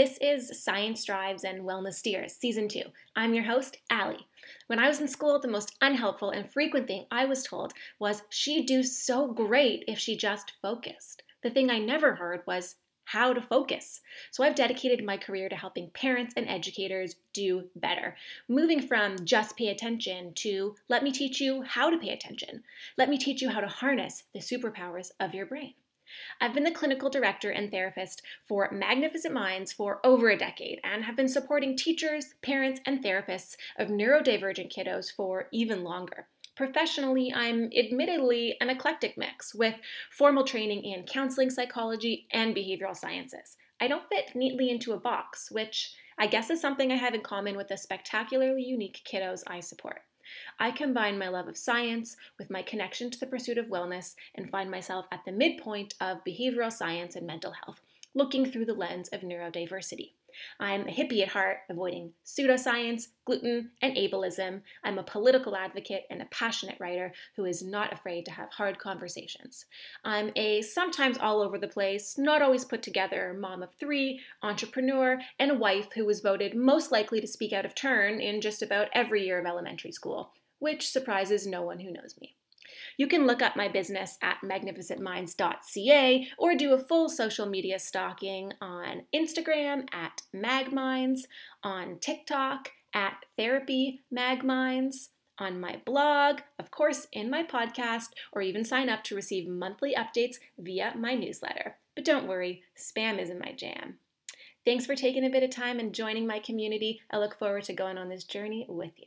This is Science Drives and Wellness Steers, Season 2. I'm your host, Allie. When I was in school, the most unhelpful and frequent thing I was told was she'd do so great if she just focused. The thing I never heard was how to focus. So I've dedicated my career to helping parents and educators do better, moving from just pay attention to let me teach you how to pay attention. Let me teach you how to harness the superpowers of your brain. I've been the clinical director and therapist for Magnificent Minds for over a decade and have been supporting teachers, parents, and therapists of neurodivergent kiddos for even longer. Professionally, I'm admittedly an eclectic mix with formal training in counseling psychology and behavioral sciences. I don't fit neatly into a box, which I guess is something I have in common with the spectacularly unique kiddos I support. I combine my love of science with my connection to the pursuit of wellness and find myself at the midpoint of behavioral science and mental health, looking through the lens of neurodiversity. I'm a hippie at heart, avoiding pseudoscience, gluten, and ableism. I'm a political advocate and a passionate writer who is not afraid to have hard conversations. I'm a sometimes all over the place, not always put together mom of three, entrepreneur, and a wife who was voted most likely to speak out of turn in just about every year of elementary school, which surprises no one who knows me. You can look up my business at magnificentminds.ca or do a full social media stalking on Instagram at magminds, on TikTok at therapy magminds, on my blog, of course, in my podcast, or even sign up to receive monthly updates via my newsletter. But don't worry, spam isn't my jam. Thanks for taking a bit of time and joining my community. I look forward to going on this journey with you.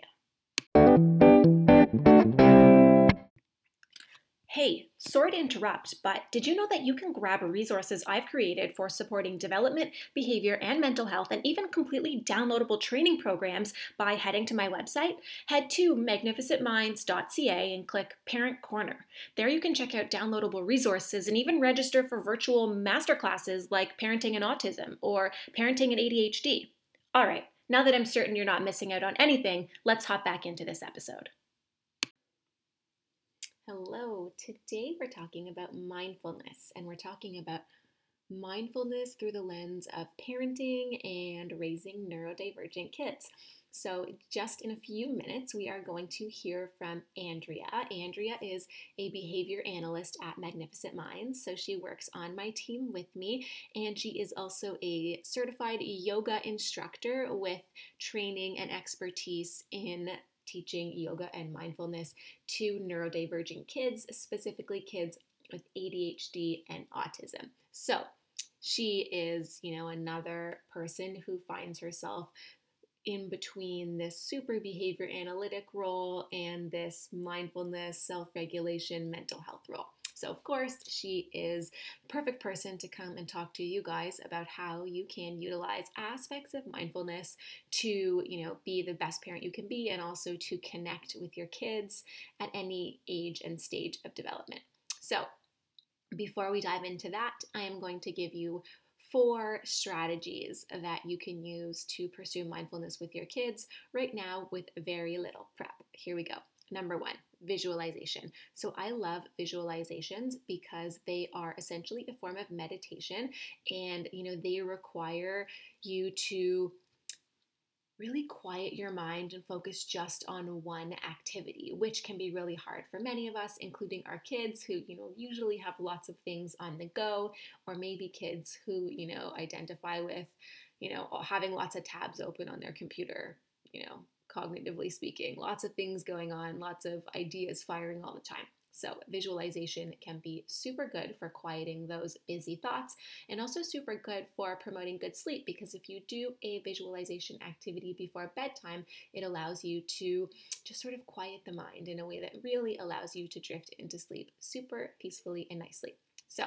Hey, sorry to interrupt, but did you know that you can grab resources I've created for supporting development, behavior, and mental health, and even completely downloadable training programs by heading to my website? Head to magnificentminds.ca and click Parent Corner. There you can check out downloadable resources and even register for virtual masterclasses like Parenting and Autism or Parenting and ADHD. All right, now that I'm certain you're not missing out on anything, let's hop back into this episode. Hello, today we're talking about mindfulness, and we're talking about mindfulness through the lens of parenting and raising neurodivergent kids. So, just in a few minutes, we are going to hear from Andrea. Andrea is a behavior analyst at Magnificent Minds. So, she works on my team with me, and she is also a certified yoga instructor with training and expertise in teaching yoga and mindfulness to neurodivergent kids, specifically kids with ADHD and autism. So, she is, you know, another person who finds herself in between this super behavior analytic role and this mindfulness, self regulation, mental health role. So, of course, she is perfect person to come and talk to you guys about how you can utilize aspects of mindfulness to, you know, be the best parent you can be and also to connect with your kids at any age and stage of development. So, before we dive into that, I am going to give you four strategies that you can use to pursue mindfulness with your kids right now with very little prep. Here we go. Number one, visualization. So I love visualizations because they are essentially a form of meditation and you know they require you to really quiet your mind and focus just on one activity, which can be really hard for many of us, including our kids who, you know, usually have lots of things on the go, or maybe kids who, you know, identify with, you know, having lots of tabs open on their computer, you know, cognitively speaking. Lots of things going on, lots of ideas firing all the time. So, visualization can be super good for quieting those busy thoughts and also super good for promoting good sleep because if you do a visualization activity before bedtime, it allows you to just sort of quiet the mind in a way that really allows you to drift into sleep super peacefully and nicely. So,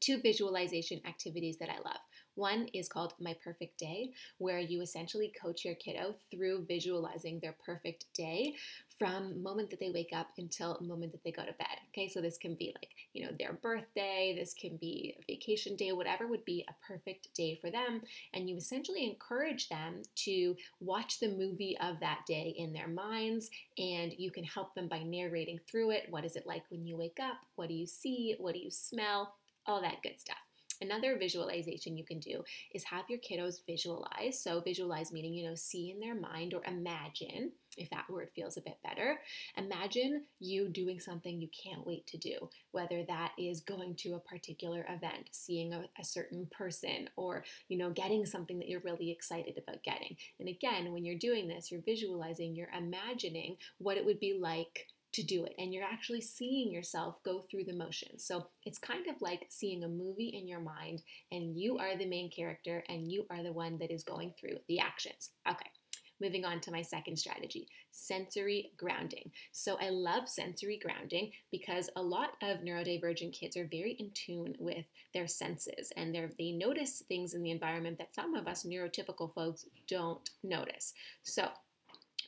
two visualization activities that I love. One is called My Perfect Day, where you essentially coach your kiddo through visualizing their perfect day from moment that they wake up until moment that they go to bed. Okay, so this can be like, you know, their birthday, this can be a vacation day, whatever would be a perfect day for them. And you essentially encourage them to watch the movie of that day in their minds, and you can help them by narrating through it. What is it like when you wake up? What do you see? What do you smell? All that good stuff. Another visualization you can do is have your kiddos visualize. So, visualize meaning, you know, see in their mind or imagine, if that word feels a bit better. Imagine you doing something you can't wait to do, whether that is going to a particular event, seeing a, a certain person, or, you know, getting something that you're really excited about getting. And again, when you're doing this, you're visualizing, you're imagining what it would be like to do it and you're actually seeing yourself go through the motions. So it's kind of like seeing a movie in your mind and you are the main character and you are the one that is going through the actions. Okay. Moving on to my second strategy, sensory grounding. So I love sensory grounding because a lot of neurodivergent kids are very in tune with their senses and they notice things in the environment that some of us neurotypical folks don't notice. So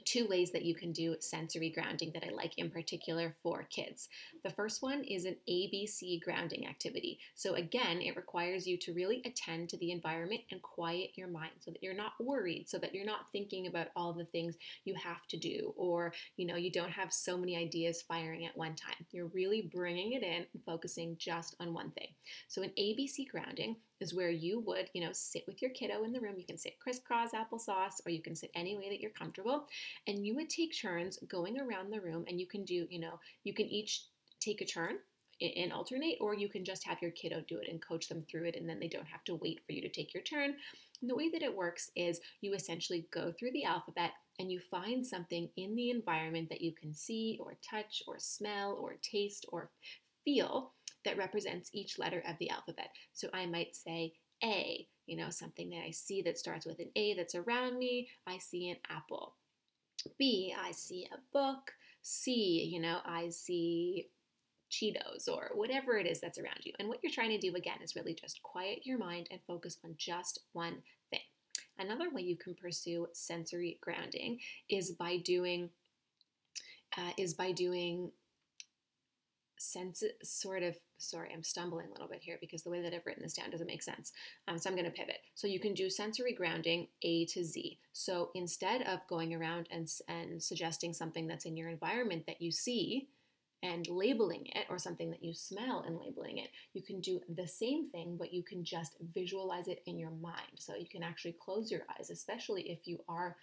two ways that you can do sensory grounding that I like in particular for kids. The first one is an ABC grounding activity. So again, it requires you to really attend to the environment and quiet your mind so that you're not worried, so that you're not thinking about all the things you have to do or, you know, you don't have so many ideas firing at one time. You're really bringing it in and focusing just on one thing. So an ABC grounding is where you would, you know, sit with your kiddo in the room. You can sit crisscross applesauce or you can sit any way that you're comfortable. And you would take turns going around the room and you can do, you know, you can each take a turn and alternate, or you can just have your kiddo do it and coach them through it, and then they don't have to wait for you to take your turn. And the way that it works is you essentially go through the alphabet and you find something in the environment that you can see, or touch, or smell, or taste, or feel that represents each letter of the alphabet. So I might say A, you know, something that I see that starts with an A that's around me. I see an apple. B, I see a book. C, you know, I see Cheetos or whatever it is that's around you. And what you're trying to do again is really just quiet your mind and focus on just one thing. Another way you can pursue sensory grounding is by doing uh, is by doing sense sort of sorry i'm stumbling a little bit here because the way that i've written this down doesn't make sense. Um, so i'm going to pivot. So you can do sensory grounding a to z. So instead of going around and, and suggesting something that's in your environment that you see and labeling it or something that you smell and labeling it you can do the same thing but you can just visualize it in your mind. So you can actually close your eyes especially if you are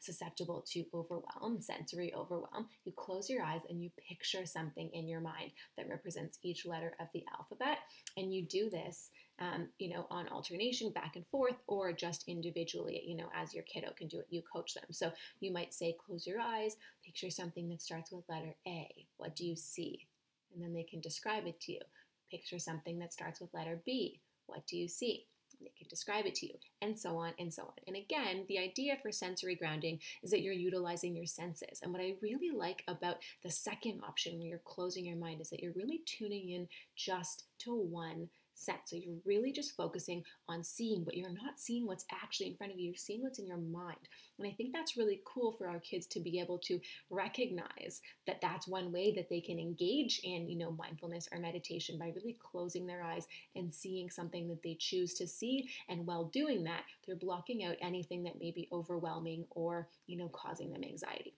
susceptible to overwhelm, sensory overwhelm, you close your eyes and you picture something in your mind that represents each letter of the alphabet. And you do this, um, you know, on alternation back and forth or just individually, you know, as your kiddo can do it, you coach them. So you might say, close your eyes, picture something that starts with letter A. What do you see? And then they can describe it to you. Picture something that starts with letter B. What do you see? They can describe it to you, and so on and so on. And again, the idea for sensory grounding is that you're utilizing your senses. And what I really like about the second option where you're closing your mind is that you're really tuning in just to one set. So you're really just focusing on seeing, but you're not seeing what's actually in front of you. You're seeing what's in your mind. And I think that's really cool for our kids to be able to recognize that that's one way that they can engage in, you know, mindfulness or meditation by really closing their eyes and seeing something that they choose to see. And while doing that, they're blocking out anything that may be overwhelming or, you know, causing them anxiety.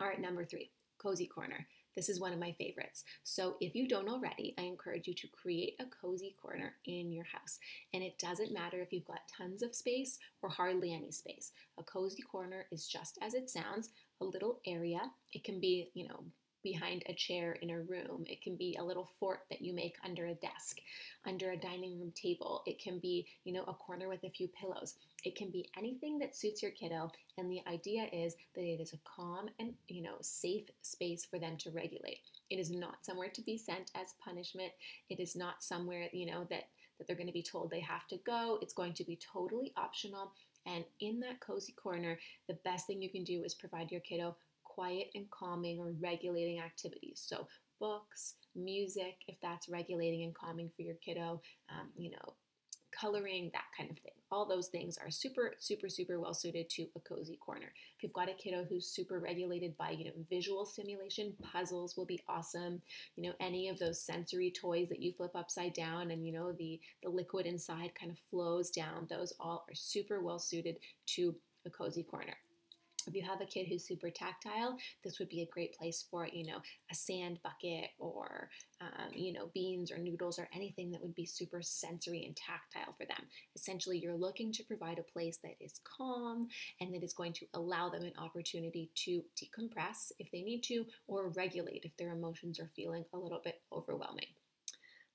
All right, number three, cozy corner. This is one of my favorites. So if you don't already, I encourage you to create a cozy corner in your house. And it doesn't matter if you've got tons of space or hardly any space. A cozy corner is just as it sounds, a little area. It can be, you know, behind a chair in a room. It can be a little fort that you make under a desk, under a dining room table. It can be, you know, a corner with a few pillows. It can be anything that suits your kiddo. And the idea is that it is a calm and, you know, safe space for them to regulate. It is not somewhere to be sent as punishment. It is not somewhere, you know, that that they're going to be told they have to go. It's going to be totally optional. And in that cozy corner, the best thing you can do is provide your kiddo quiet and calming or regulating activities. So, books, music, if that's regulating and calming for your kiddo, um, you know, coloring, that kind of thing. All those things are super, super, super well suited to a cozy corner. If you've got a kiddo who's super regulated by, you know, visual stimulation, puzzles will be awesome. You know, any of those sensory toys that you flip upside down and, you know, the, the liquid inside kind of flows down, those all are super well suited to a cozy corner. If you have a kid who's super tactile, this would be a great place for, you know, a sand bucket or, um, you know, beans or noodles or anything that would be super sensory and tactile for them. Essentially, you're looking to provide a place that is calm and that is going to allow them an opportunity to decompress if they need to or regulate if their emotions are feeling a little bit overwhelming.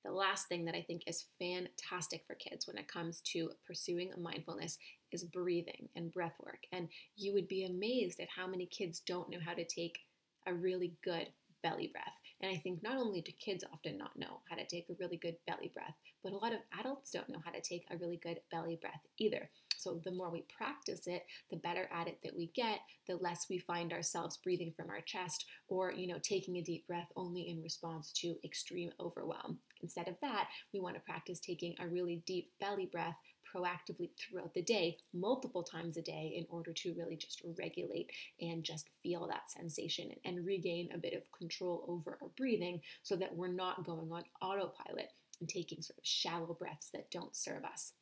The last thing that I think is fantastic for kids when it comes to pursuing mindfulness is breathing and breath work. And you would be amazed at how many kids don't know how to take a really good belly breath. And I think not only do kids often not know how to take a really good belly breath, but a lot of adults don't know how to take a really good belly breath either. So the more we practice it, the better at it that we get, the less we find ourselves breathing from our chest or, you know, taking a deep breath only in response to extreme overwhelm. Instead of that, we want to practice taking a really deep belly breath proactively throughout the day, multiple times a day, in order to really just regulate and just feel that sensation and regain a bit of control over our breathing so that we're not going on autopilot and taking sort of shallow breaths that don't serve us.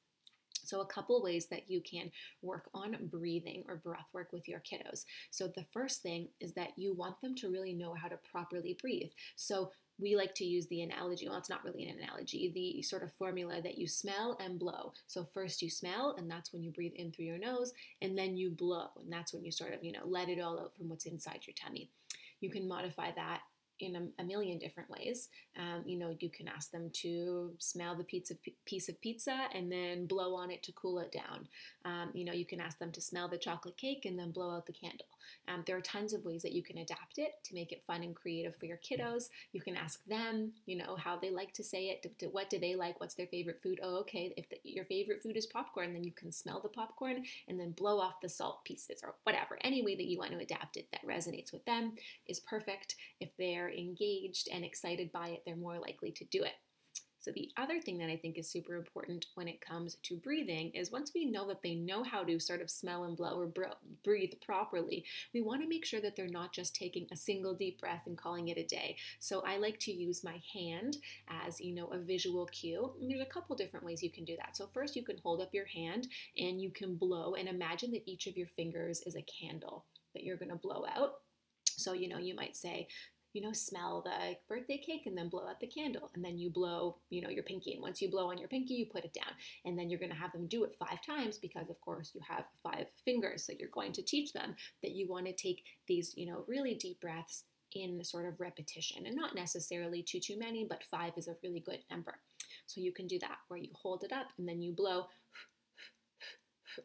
So, a couple ways that you can work on breathing or breath work with your kiddos. So, the first thing is that you want them to really know how to properly breathe. So, we like to use the analogy, well, it's not really an analogy, the sort of formula that you smell and blow. So first you smell, and that's when you breathe in through your nose, and then you blow, and that's when you sort of, you know, let it all out from what's inside your tummy. You can modify that in a, a million different ways. Um, you know, you can ask them to smell the pizza piece of pizza and then blow on it to cool it down. Um, you know, you can ask them to smell the chocolate cake and then blow out the candle. Um, there are tons of ways that you can adapt it to make it fun and creative for your kiddos. You can ask them, you know, how they like to say it. To, to what do they like? What's their favorite food? Oh, okay. If the, your favorite food is popcorn, then you can smell the popcorn and then blow off the salt pieces or whatever. Any way that you want to adapt it that resonates with them is perfect. If they're engaged and excited by it, they're more likely to do it. So, the other thing that I think is super important when it comes to breathing is once we know that they know how to sort of smell and blow or breathe properly, we want to make sure that they're not just taking a single deep breath and calling it a day. So, I like to use my hand as, you know, a visual cue. And there's a couple different ways you can do that. So, first, you can hold up your hand and you can blow and imagine that each of your fingers is a candle that you're going to blow out. So, you know, you might say, you know, smell the birthday cake and then blow out the candle. And then you blow, you know, your pinky. And once you blow on your pinky, you put it down. And then you're going to have them do it five times because, of course, you have five fingers. So you're going to teach them that you want to take these, you know, really deep breaths in sort of repetition and not necessarily too, too many, but five is a really good number. So you can do that where you hold it up and then you blow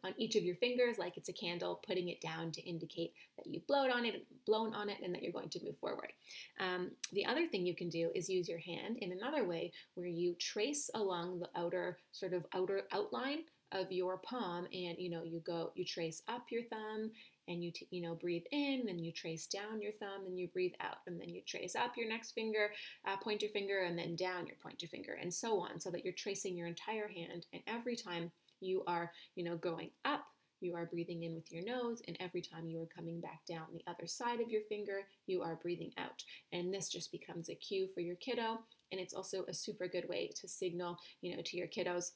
on each of your fingers like it's a candle, putting it down to indicate that you've blown on it, blown on it, and that you're going to move forward. Um, the other thing you can do is use your hand in another way where you trace along the outer sort of outer outline of your palm and you know you go you trace up your thumb and you t- you know breathe in and you trace down your thumb and you breathe out and then you trace up your next finger uh, pointer finger and then down your pointer finger and so on so that you're tracing your entire hand and every time you are, you know, going up, you are breathing in with your nose, and every time you are coming back down the other side of your finger, you are breathing out. And this just becomes a cue for your kiddo, and it's also a super good way to signal, you know, to your kiddos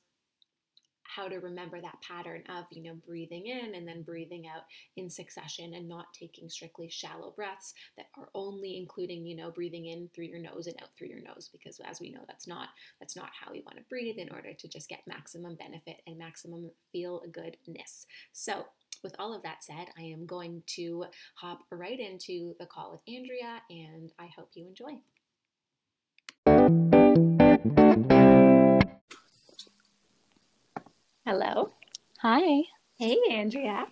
how to remember that pattern of, you know, breathing in and then breathing out in succession and not taking strictly shallow breaths that are only including, you know, breathing in through your nose and out through your nose because as we know that's not that's not how we want to breathe in order to just get maximum benefit and maximum feel goodness. So, with all of that said, I am going to hop right into the call with Andrea and I hope you enjoy. Hello. Hi. Hey, Andrea.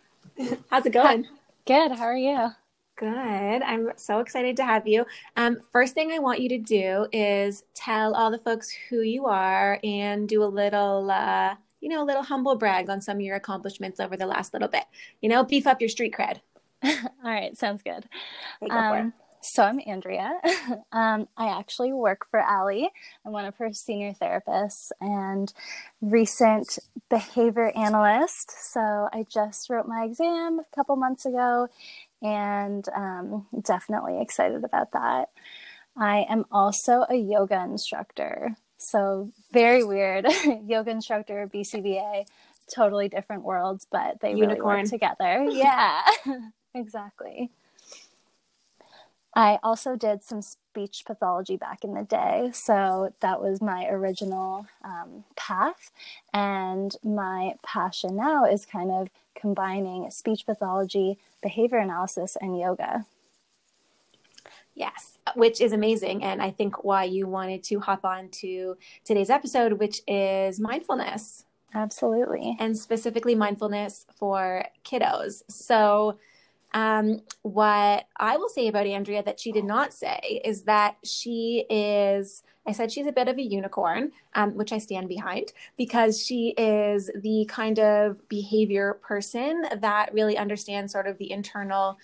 How's it going? Good. How are you? Good. I'm so excited to have you. Um, first thing I want you to do is tell all the folks who you are and do a little, uh, you know, a little humble brag on some of your accomplishments over the last little bit. You know, beef up your street cred. all right. Sounds good. Um, so I'm Andrea. um, I actually work for Allie. I'm one of her senior therapists and recent behavior analyst. So I just wrote my exam a couple months ago and um, definitely excited about that. I am also a yoga instructor. So very weird. yoga instructor, BCBA, totally different worlds, but they Unicorn. really work together. Yeah. exactly. I also did some speech pathology back in the day. So that was my original um, path. And my passion now is kind of combining speech pathology, behavior analysis, and yoga. Yes, which is amazing. And I think why you wanted to hop on to today's episode, which is mindfulness. Absolutely. And specifically mindfulness for kiddos. So, um, what I will say about Andrea that she did not say is that she is, I said she's a bit of a unicorn, um, which I stand behind because she is the kind of behavior person that really understands sort of the internal,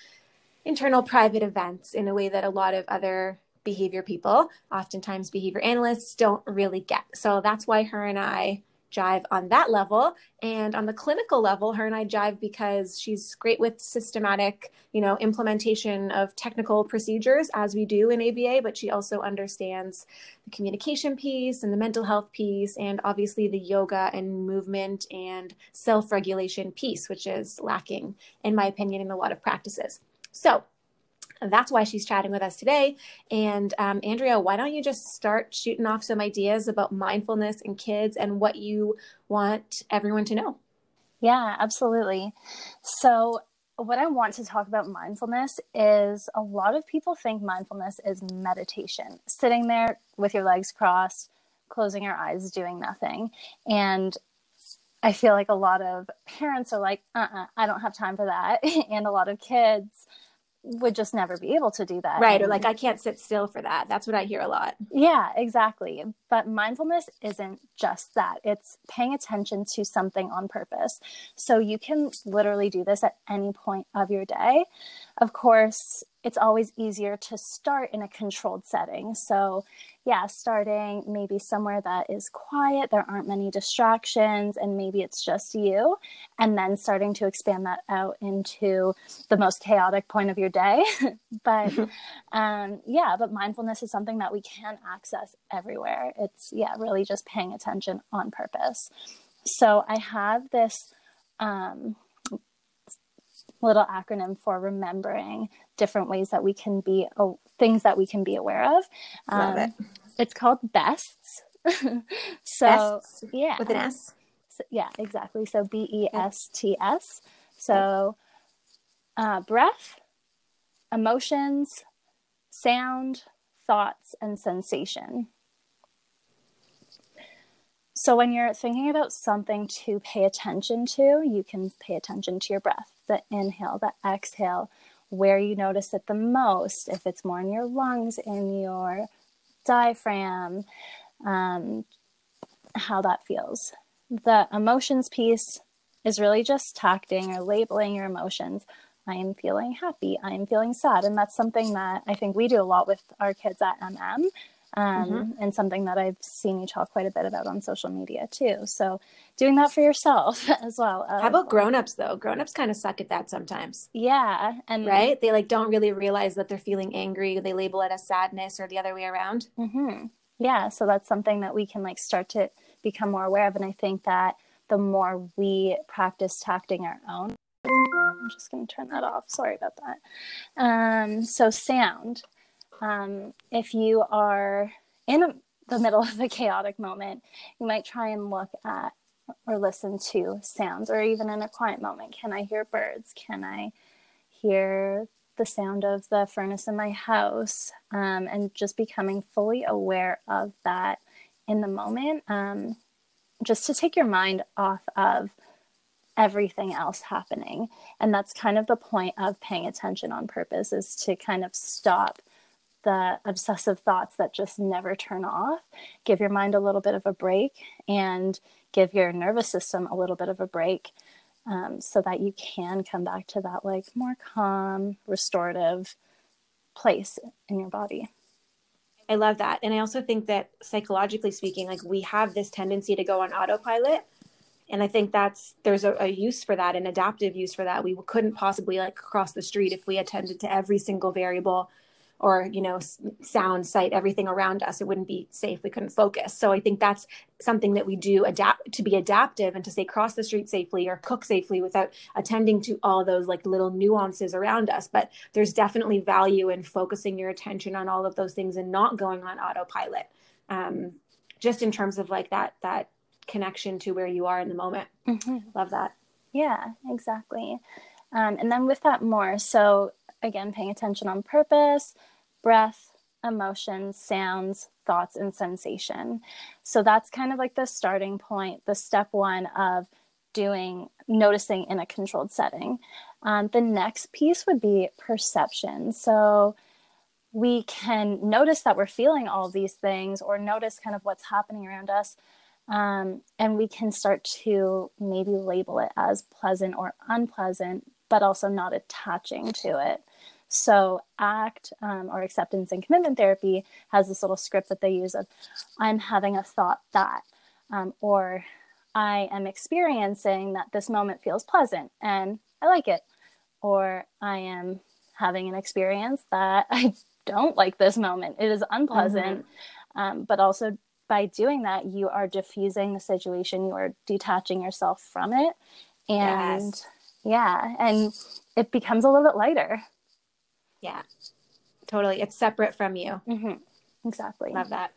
internal private events in a way that a lot of other behavior people, oftentimes behavior analysts, don't really get. So that's why her and I jive on that level. And on the clinical level, her and I jive because she's great with systematic, you know, implementation of technical procedures as we do in ABA, but she also understands the communication piece and the mental health piece, and obviously the yoga and movement and self regulation piece, which is lacking, in my opinion, in a lot of practices. So, that's why she's chatting with us today. And um, Andrea, why don't you just start shooting off some ideas about mindfulness and kids and what you want everyone to know? Yeah, absolutely. So, what I want to talk about mindfulness is a lot of people think mindfulness is meditation, sitting there with your legs crossed, closing your eyes, doing nothing. And I feel like a lot of parents are like, uh uh-uh, I don't have time for that. and a lot of kids would just never be able to do that. Right. And, or like, I can't sit still for that. That's what I hear a lot. Yeah, exactly. But mindfulness isn't just that, it's paying attention to something on purpose. So you can literally do this at any point of your day. Of course, it's always easier to start in a controlled setting. So yeah, starting maybe somewhere that is quiet, there aren't many distractions, and maybe it's just you, and then starting to expand that out into the most chaotic point of your day. but um, yeah, but mindfulness is something that we can access everywhere. It's, yeah, really just paying attention on purpose. So I have this. Um, little acronym for remembering different ways that we can be oh, things that we can be aware of. Um, Love it. It's called bests. so bests yeah, with an S. So, yeah, exactly. So B E S T S. So uh, breath, emotions, sound, thoughts, and sensation. So, when you're thinking about something to pay attention to, you can pay attention to your breath, the inhale, the exhale, where you notice it the most, if it's more in your lungs, in your diaphragm, um, how that feels. The emotions piece is really just tacting or labeling your emotions. I am feeling happy. I am feeling sad. And that's something that I think we do a lot with our kids at MM um, mm-hmm. and something that I've seen you talk quite a bit about on social media too. So doing that for yourself as well. How about grown-ups though? Grown-ups kind of suck at that sometimes. Yeah, and right, they like don't really realize that they're feeling angry. They label it as sadness or the other way around. Mm-hmm. Yeah, so that's something that we can like start to become more aware of, and I think that the more we practice tacting our own. I'm just going to turn that off. Sorry about that. Um, so sound um, if you are in the middle of a chaotic moment, you might try and look at or listen to sounds, or even in a quiet moment. Can I hear birds? Can I hear the sound of the furnace in my house? Um, and just becoming fully aware of that in the moment, um, just to take your mind off of everything else happening. And that's kind of the point of paying attention on purpose is to kind of stop the obsessive thoughts that just never turn off. Give your mind a little bit of a break and give your nervous system a little bit of a break um, so that you can come back to that like more calm, restorative place in your body. I love that. And I also think that psychologically speaking, like we have this tendency to go on autopilot. And I think that's there's a, a use for that, an adaptive use for that. We couldn't possibly like cross the street if we attended to every single variable or you know sound sight everything around us it wouldn't be safe. We couldn't focus. So i think that's something that we do adapt to be adaptive and to say cross the street safely or cook safely without attending to all those like little nuances around us. But there's definitely value in focusing your attention on all of those things and not going on autopilot um, just in terms of like that that connection to where you are in the moment. Mm-hmm. love that. Yeah exactly. Um, and then with that more so again paying attention on purpose breath, emotions, sounds, thoughts, and sensation. So that's kind of like the starting point, the step one of doing noticing in a controlled setting. Um, the next piece would be perception. So we can notice that we're feeling all these things or notice kind of what's happening around us. Um, and we can start to maybe label it as pleasant or unpleasant, but also not attaching to it. So, ACT um, or acceptance and commitment therapy has this little script that they use of I'm having a thought that, um, or I am experiencing that this moment feels pleasant and I like it, or I am having an experience that I don't like this moment. It is unpleasant. Mm-hmm. Um, but also, by doing that, you are diffusing the situation, you are detaching yourself from it. And yes. yeah, and it becomes a little bit lighter. Yeah, totally. It's separate from you. Mm-hmm. Exactly. Love that.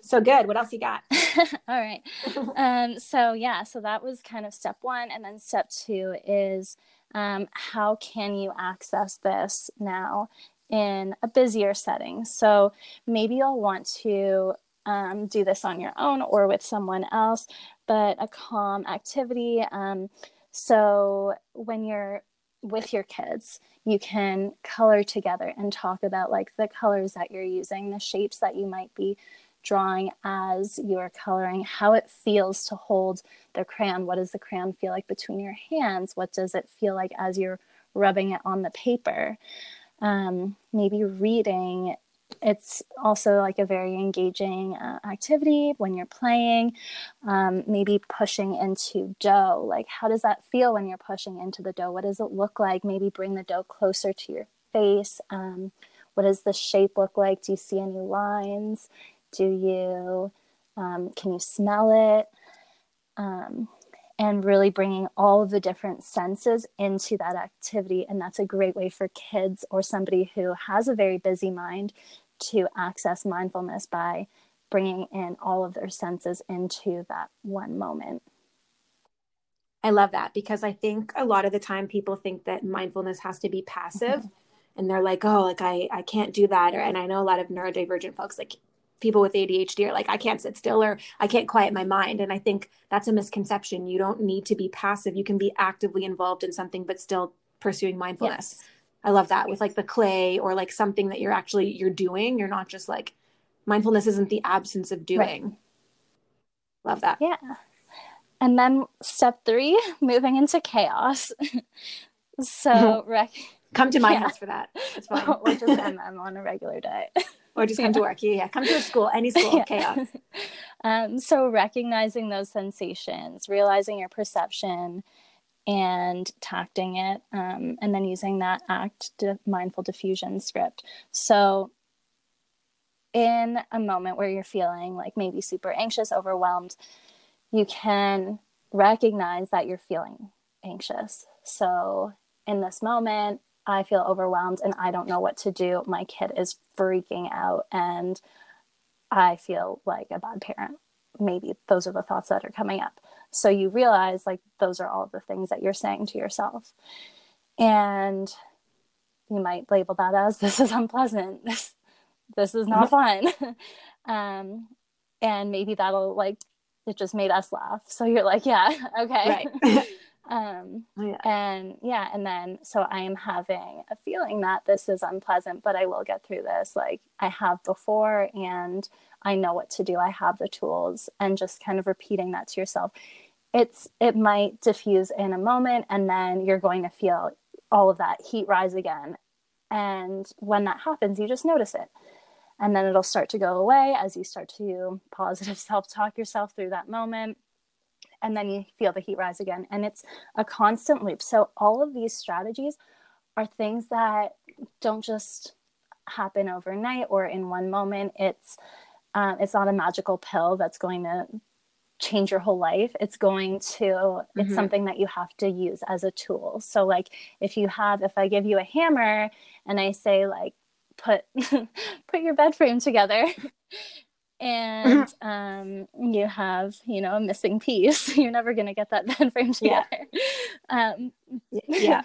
So good. What else you got? All right. um, so yeah, so that was kind of step one, and then step two is um, how can you access this now in a busier setting? So maybe you'll want to um, do this on your own or with someone else, but a calm activity. Um, so when you're with your kids you can color together and talk about like the colors that you're using the shapes that you might be drawing as you're coloring how it feels to hold the crayon. What does the crayon feel like between your hands? What does it feel like as you're rubbing it on the paper? Um, maybe reading it's also like a very engaging uh, activity when you're playing um, maybe pushing into dough. Like how does that feel when you're pushing into the dough? What does it look like? Maybe bring the dough closer to your face um, what does the shape look like? Do you see any lines? Do you um, can you smell it? Um, and really bringing all of the different senses into that activity. And that's a great way for kids or somebody who has a very busy mind to access mindfulness by bringing in all of their senses into that one moment. I love that because I think a lot of the time people think that mindfulness has to be passive mm-hmm. and they're like, oh, like I, I can't do that. Or, and I know a lot of neurodivergent folks, like people with ADHD are like, I can't sit still or I can't quiet my mind. And I think that's a misconception. You don't need to be passive. You can be actively involved in something, but still pursuing mindfulness. Yes. I love that with like the clay or like something that you're actually you're doing. You're not just like mindfulness isn't the absence of doing. Right. Love that. Yeah. And then step three, moving into chaos. so rec- come to my yeah. house for that. It's fine. or just them on a regular day or just come yeah. to work. Yeah, yeah, come to a school, any school, yeah. chaos. Um, so recognizing those sensations, realizing your perception, and tacting it, um, and then using that ACT mindful defusion script. So, in a moment where you're feeling like maybe super anxious, overwhelmed, you can recognize that you're feeling anxious. So, in this moment, I feel overwhelmed and I don't know what to do. My kid is freaking out and I feel like a bad parent. Maybe those are the thoughts that are coming up. So you realize like those are all the things that you're saying to yourself. And you might label that as this is unpleasant. This this is not fun. um, and maybe that'll like it just made us laugh. So you're like, yeah, okay. Right. um oh, yeah. and yeah and then so i am having a feeling that this is unpleasant but i will get through this like i have before and i know what to do i have the tools and just kind of repeating that to yourself it's it might diffuse in a moment and then you're going to feel all of that heat rise again. And when that happens you just notice it. And then it'll start to go away as you start to positive self-talk yourself through that moment. And then you feel the heat rise again and it's a constant loop. So all of these strategies are things that don't just happen overnight or in one moment. It's um, it's not a magical pill that's going to change your whole life it's going to mm-hmm. it's something that you have to use as a tool so like if you have if i give you a hammer and i say like put put your bed frame together and um, you have you know a missing piece you're never going to get that bed frame together yeah, um, yeah.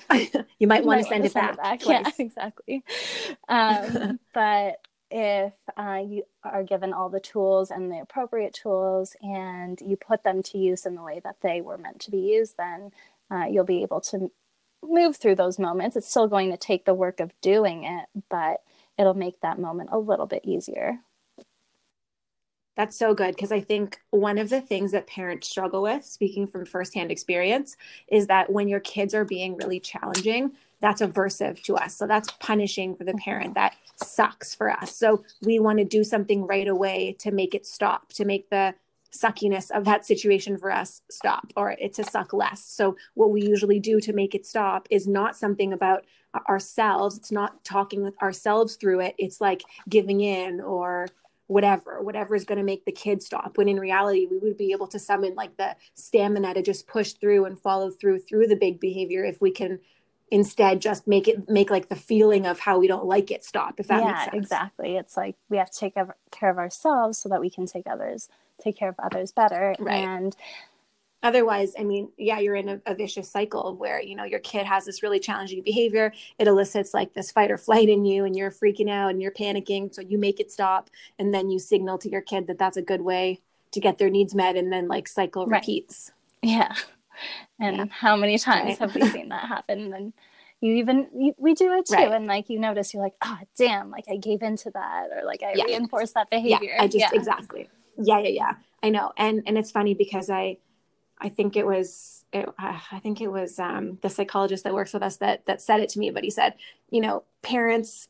you might want to send, it, back. it back yeah exactly um, but if uh, you are given all the tools and the appropriate tools and you put them to use in the way that they were meant to be used, then uh, you'll be able to move through those moments. It's still going to take the work of doing it, but it'll make that moment a little bit easier. That's so good because I think one of the things that parents struggle with, speaking from firsthand experience, is that when your kids are being really challenging, that's aversive to us. So that's punishing for the mm-hmm. parent. That sucks for us. So we want to do something right away to make it stop, to make the suckiness of that situation for us stop or it to suck less. So what we usually do to make it stop is not something about ourselves. It's not talking with ourselves through it. It's like giving in or whatever, whatever is going to make the kid stop. When in reality, we would be able to summon like the stamina to just push through and follow through through the big behavior if we can instead just make it make like the feeling of how we don't like it stop if that yeah, makes sense. exactly. It's like we have to take care of ourselves so that we can take others take care of others better. Right. and otherwise i mean yeah you're in a, a, vicious cycle where you know your kid has this really challenging behavior. It elicits like this fight or flight in you and you're freaking out and you're panicking. So you make it stop and then you signal to your kid that that's a good way to get their needs met and then like cycle right. repeats. Yeah and yeah. how many times right. have we seen that happen and you even you, we do it too right. and like you notice you're like oh damn like i gave into that or like i yeah. reinforced that behavior yeah, i just exactly yeah yeah yeah i know and and it's funny because i i think it was it, uh, i think it was um, the psychologist that works with us that that said it to me but he said you know parents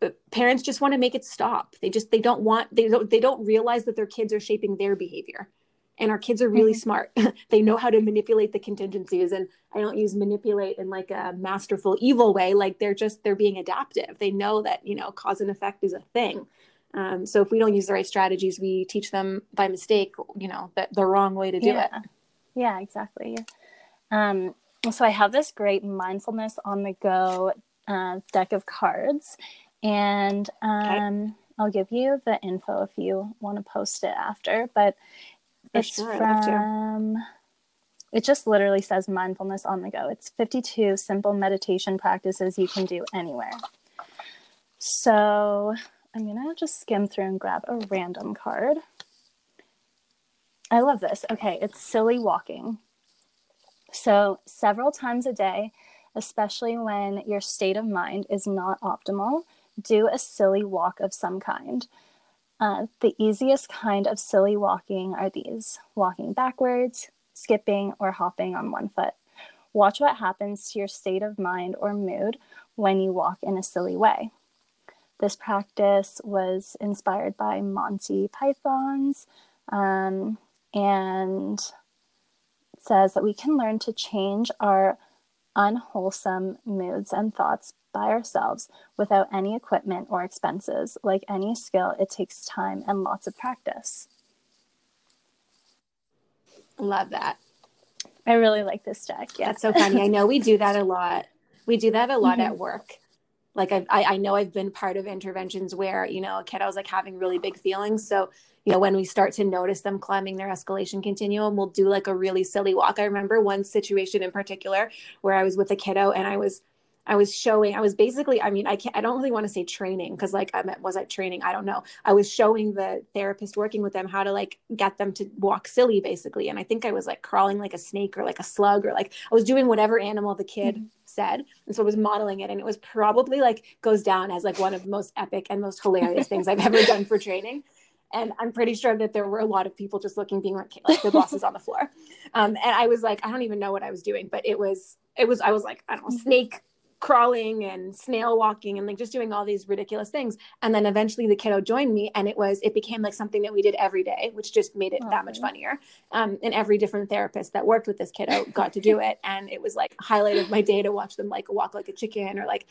uh, parents just want to make it stop they just they don't want they don't they don't realize that their kids are shaping their behavior and our kids are really mm-hmm. smart they know how to manipulate the contingencies and i don't use manipulate in like a masterful evil way like they're just they're being adaptive they know that you know cause and effect is a thing um, so if we don't use the right strategies we teach them by mistake you know that the wrong way to do yeah. it yeah exactly um, so i have this great mindfulness on the go uh, deck of cards and um, okay. i'll give you the info if you want to post it after but it's sure, from. It just literally says mindfulness on the go. It's 52 simple meditation practices you can do anywhere. So I'm going to just skim through and grab a random card. I love this. Okay, it's silly walking. So, several times a day, especially when your state of mind is not optimal, do a silly walk of some kind. Uh, the easiest kind of silly walking are these walking backwards, skipping, or hopping on one foot. Watch what happens to your state of mind or mood when you walk in a silly way. This practice was inspired by Monty Python's um, and says that we can learn to change our unwholesome moods and thoughts by ourselves without any equipment or expenses. Like any skill, it takes time and lots of practice. Love that. I really like this deck. Yeah. That's so funny. I know we do that a lot. We do that a lot mm-hmm. at work. Like I've, I, I know I've been part of interventions where, you know, a kid I was like having really big feelings. So you know, when we start to notice them climbing their escalation continuum, we'll do like a really silly walk. I remember one situation in particular where I was with a kiddo and I was I was showing, I was basically, I mean, I can't, I don't really want to say training because like I meant, was I training? I don't know. I was showing the therapist working with them how to like get them to walk silly basically. And I think I was like crawling like a snake or like a slug or like I was doing whatever animal the kid mm-hmm. said. And so I was modeling it. And it was probably like goes down as like one of the most epic and most hilarious things I've ever done for training and I'm pretty sure that there were a lot of people just looking, being like, like the boss is on the floor. Um, and I was like, I don't even know what I was doing, but it was, it was, I was like, I don't know, snake crawling and snail walking and like just doing all these ridiculous things. And then eventually the kiddo joined me and it was, it became like something that we did every day, which just made it oh, that much funnier. Um, and every different therapist that worked with this kiddo got to do it. And it was like highlight of my day to watch them like walk like a chicken or like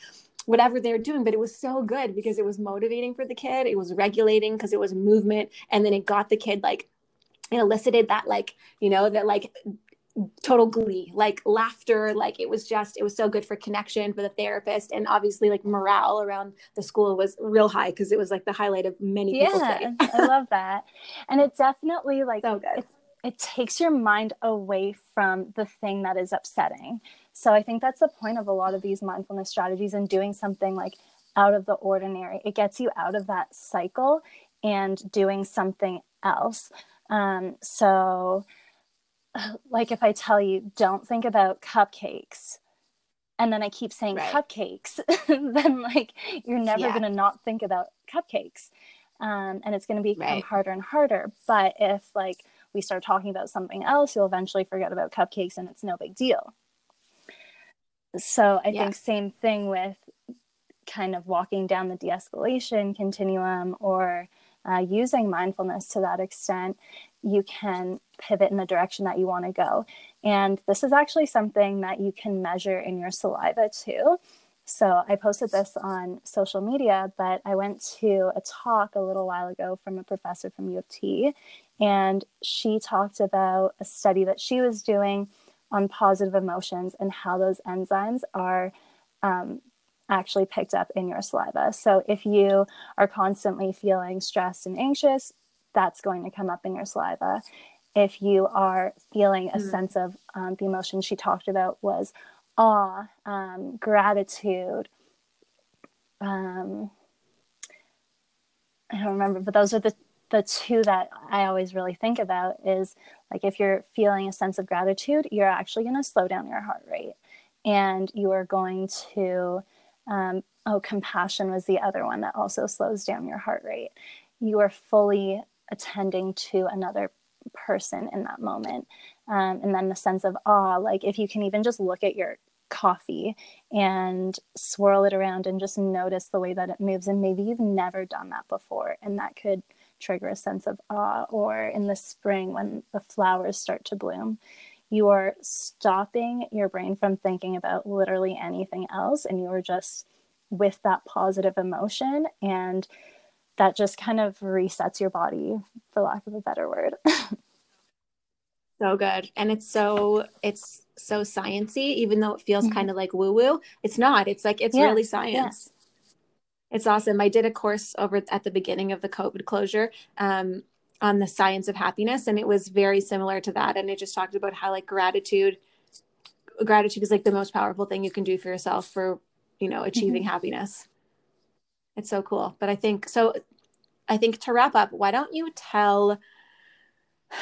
whatever they're doing. But it was so good because it was motivating for the kid. It was regulating because it was movement. And then it got the kid like, it elicited that like, you know, that like total glee like laughter like it was just it was so good for connection for the therapist. And obviously like morale around the school was real high because it was like the highlight of many yeah i love that. And it definitely like so good. It, it takes your mind away from the thing that is upsetting. So i think that's the point of a lot of these mindfulness strategies and doing something like out of the ordinary. It gets you out of that cycle and doing something else. Um, so like if I tell you, don't think about cupcakes, and then I keep saying right. cupcakes, then like you're never yeah. going to not think about cupcakes. Um, and it's going to become right. harder and harder. But if like we start talking about something else, you'll eventually forget about cupcakes and it's no big deal. So I yeah. think same thing with kind of walking down the de-escalation continuum or uh, using mindfulness to that extent you can pivot in the direction that you want to go. And this is actually something that you can measure in your saliva too. So I posted this on social media, but I went to a talk a little while ago from a professor from U of T, and she talked about a study that she was doing on positive emotions and how those enzymes are um, actually picked up in your saliva. So if you are constantly feeling stressed and anxious, that's going to come up in your saliva. If you are feeling a mm. sense of um, the emotion she talked about was awe, um, gratitude. Um, I don't remember, but those are the the two that I always really think about is like if you're feeling a sense of gratitude, you're actually going to slow down your heart rate, and you are going to um, oh compassion was the other one that also slows down your heart rate. You are fully attending to another person in that moment. Um, and then the sense of awe, like if you can even just look at your coffee and swirl it around and just notice the way that it moves. And maybe you've never done that before, and that could trigger a sense of awe. Or in the spring, when the flowers start to bloom, you are stopping your brain from thinking about literally anything else, and you are just with that positive emotion and that just kind of resets your body for lack of a better word. So good. And it's so it's so sciency even though it feels mm-hmm. kind of like woo woo it's not. It's like it's really science. It's awesome. I did a course over at the beginning of the covid closure um, on the science of happiness and it was very similar to that. And it just talked about how like gratitude gratitude is like the most powerful thing you can do for yourself for you know achieving mm-hmm. happiness it's so cool. But I think so. I think to wrap up, why don't you tell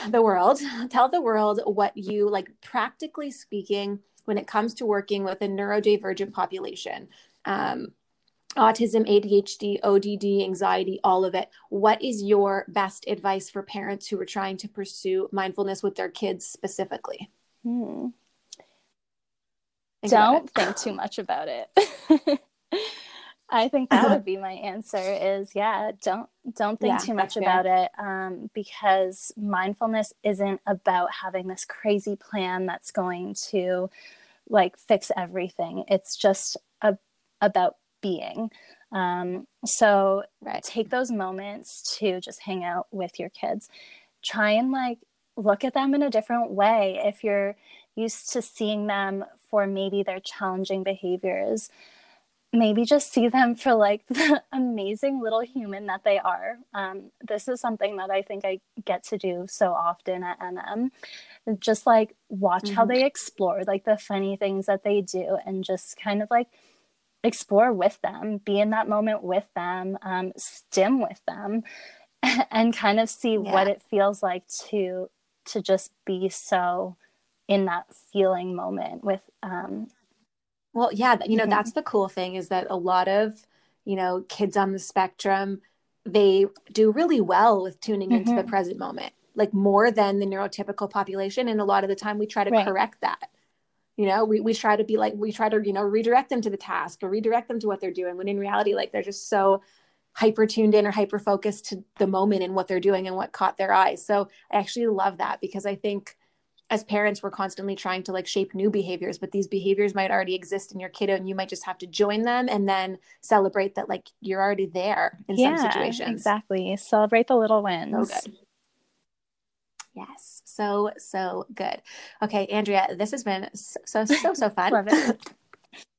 the world, tell the world what you like, practically speaking, when it comes to working with a neurodivergent population, um, autism, ADHD, ODD, anxiety, all of it. What is your best advice for parents who are trying to pursue mindfulness with their kids specifically? Hmm. Don't think too much about it. I think that would be my answer is yeah, don't don't think yeah, too much about it um, because mindfulness isn't about having this crazy plan that's going to like fix everything. It's just a, about being. Um, so right. take those moments to just hang out with your kids. Try and like look at them in a different way. If you're used to seeing them for maybe their challenging behaviors, maybe just see them for like the amazing little human that they are. Um, this is something that I think I get to do so often at NM. Just like watch mm-hmm. how they explore, like the funny things that they do, and just kind of like explore with them, be in that moment with them, um, stim with them, and kind of see yeah. what it feels like to to just be so in that feeling moment with um, well, yeah, you know, mm-hmm. that's the cool thing is that a lot of, you know, kids on the spectrum, they do really well with tuning mm-hmm. into the mm-hmm. present moment, like more than the neurotypical population. And a lot of the time we try to right. correct that. you know we, we try to be like we try to you know redirect them to the task or redirect them to what they're doing when in reality like they're just so hyper tuned in or hyper focused to the moment and what they're doing and what caught their eyes so i actually love that because i think as parents we're constantly trying to like shape new behaviors but these behaviors might already exist in your kiddo and you might just have to join them and then celebrate that like you're already there in yeah, some situations. exactly. Celebrate the little wins. so good. Yes so so good. Okay andrea this has been so so so fun. Love it.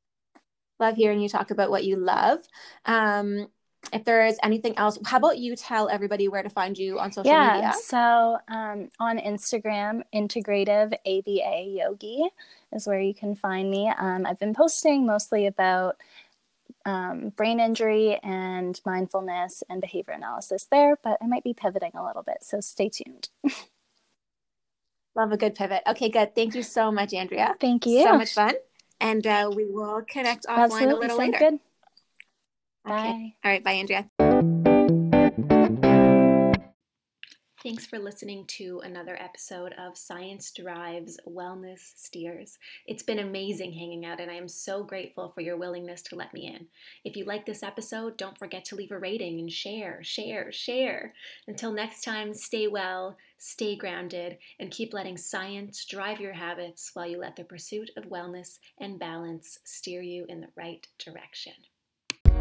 Love hearing you talk about what you love. Um if there is anything else, how about you tell everybody where to find you on social yeah, media? So um, on Instagram, Integrative ABA Yogi is where you can find me. Um, I've been posting mostly about um, brain injury and mindfulness and behavior analysis there, but I might be pivoting a little bit. So stay tuned. Love a good pivot. Okay, good. Thank you so much, Andrea. Thank you. So much fun. And uh, we will connect offline Absolutely. a little Sounds later. Good. Bye. Okay. All right. Bye, Andrea. Thanks for listening to another episode of Science Drives Wellness Steers. It's been amazing hanging out, and I am so grateful for your willingness to let me in. If you like this episode, don't forget to leave a rating and share, share, share. Until next time, stay well, stay grounded, and keep letting science drive your habits while you let the pursuit of wellness and balance steer you in the right direction.